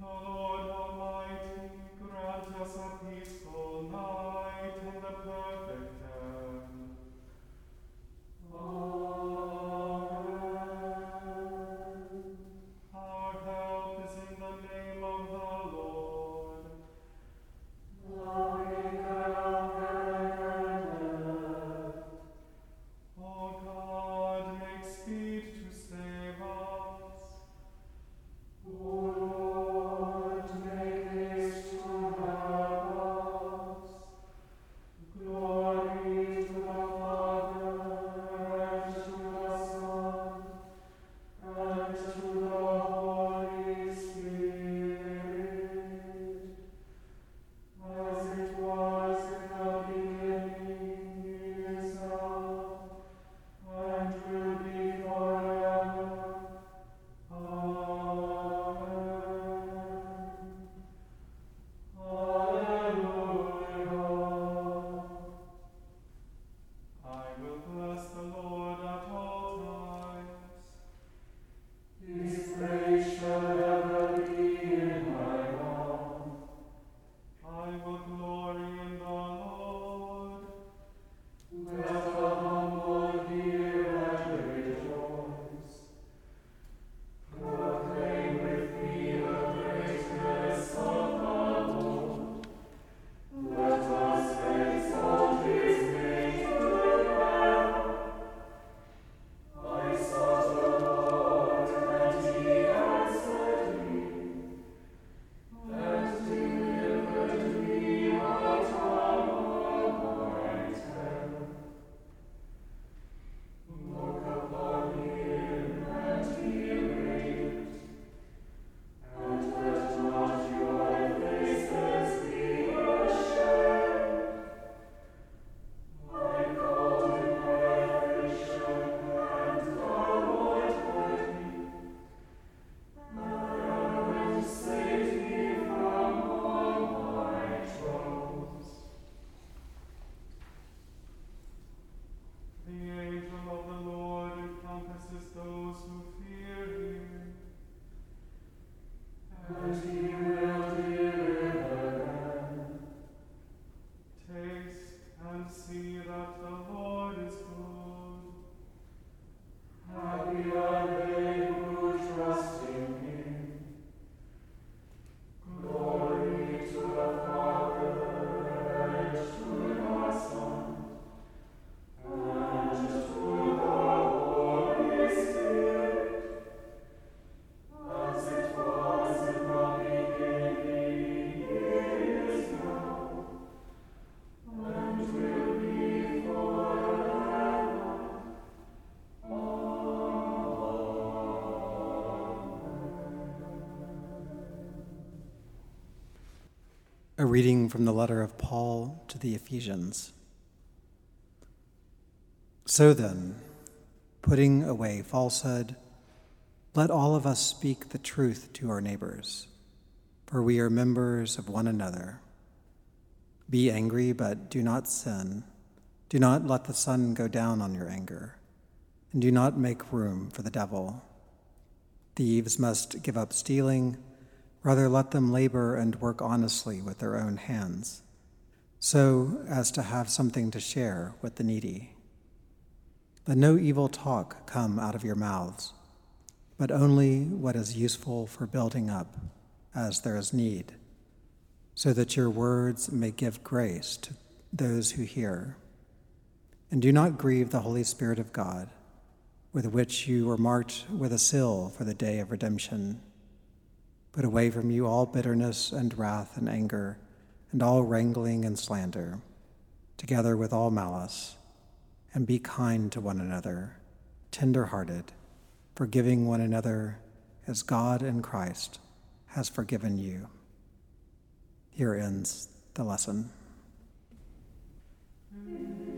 no, no A reading from the letter of Paul to the Ephesians. So then, putting away falsehood, let all of us speak the truth to our neighbors, for we are members of one another. Be angry, but do not sin. Do not let the sun go down on your anger, and do not make room for the devil. Thieves must give up stealing. Rather, let them labor and work honestly with their own hands, so as to have something to share with the needy. Let no evil talk come out of your mouths, but only what is useful for building up as there is need, so that your words may give grace to those who hear. And do not grieve the Holy Spirit of God, with which you were marked with a seal for the day of redemption. Put away from you all bitterness and wrath and anger, and all wrangling and slander, together with all malice. And be kind to one another, tender hearted, forgiving one another as God in Christ has forgiven you. Here ends the lesson. To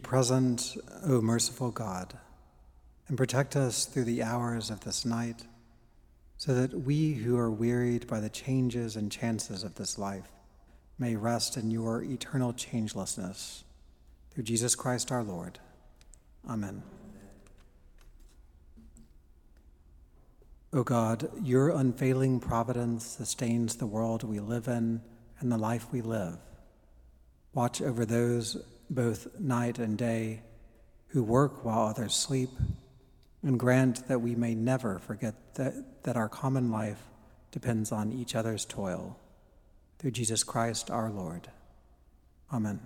present, O merciful God, and protect us through the hours of this night, so that we who are wearied by the changes and chances of this life may rest in your eternal changelessness. Through Jesus Christ our Lord. Amen. O God, your unfailing providence sustains the world we live in and the life we live. Watch over those both night and day who work while others sleep, and grant that we may never forget that, that our common life depends on each other's toil. Through Jesus Christ our Lord. Amen.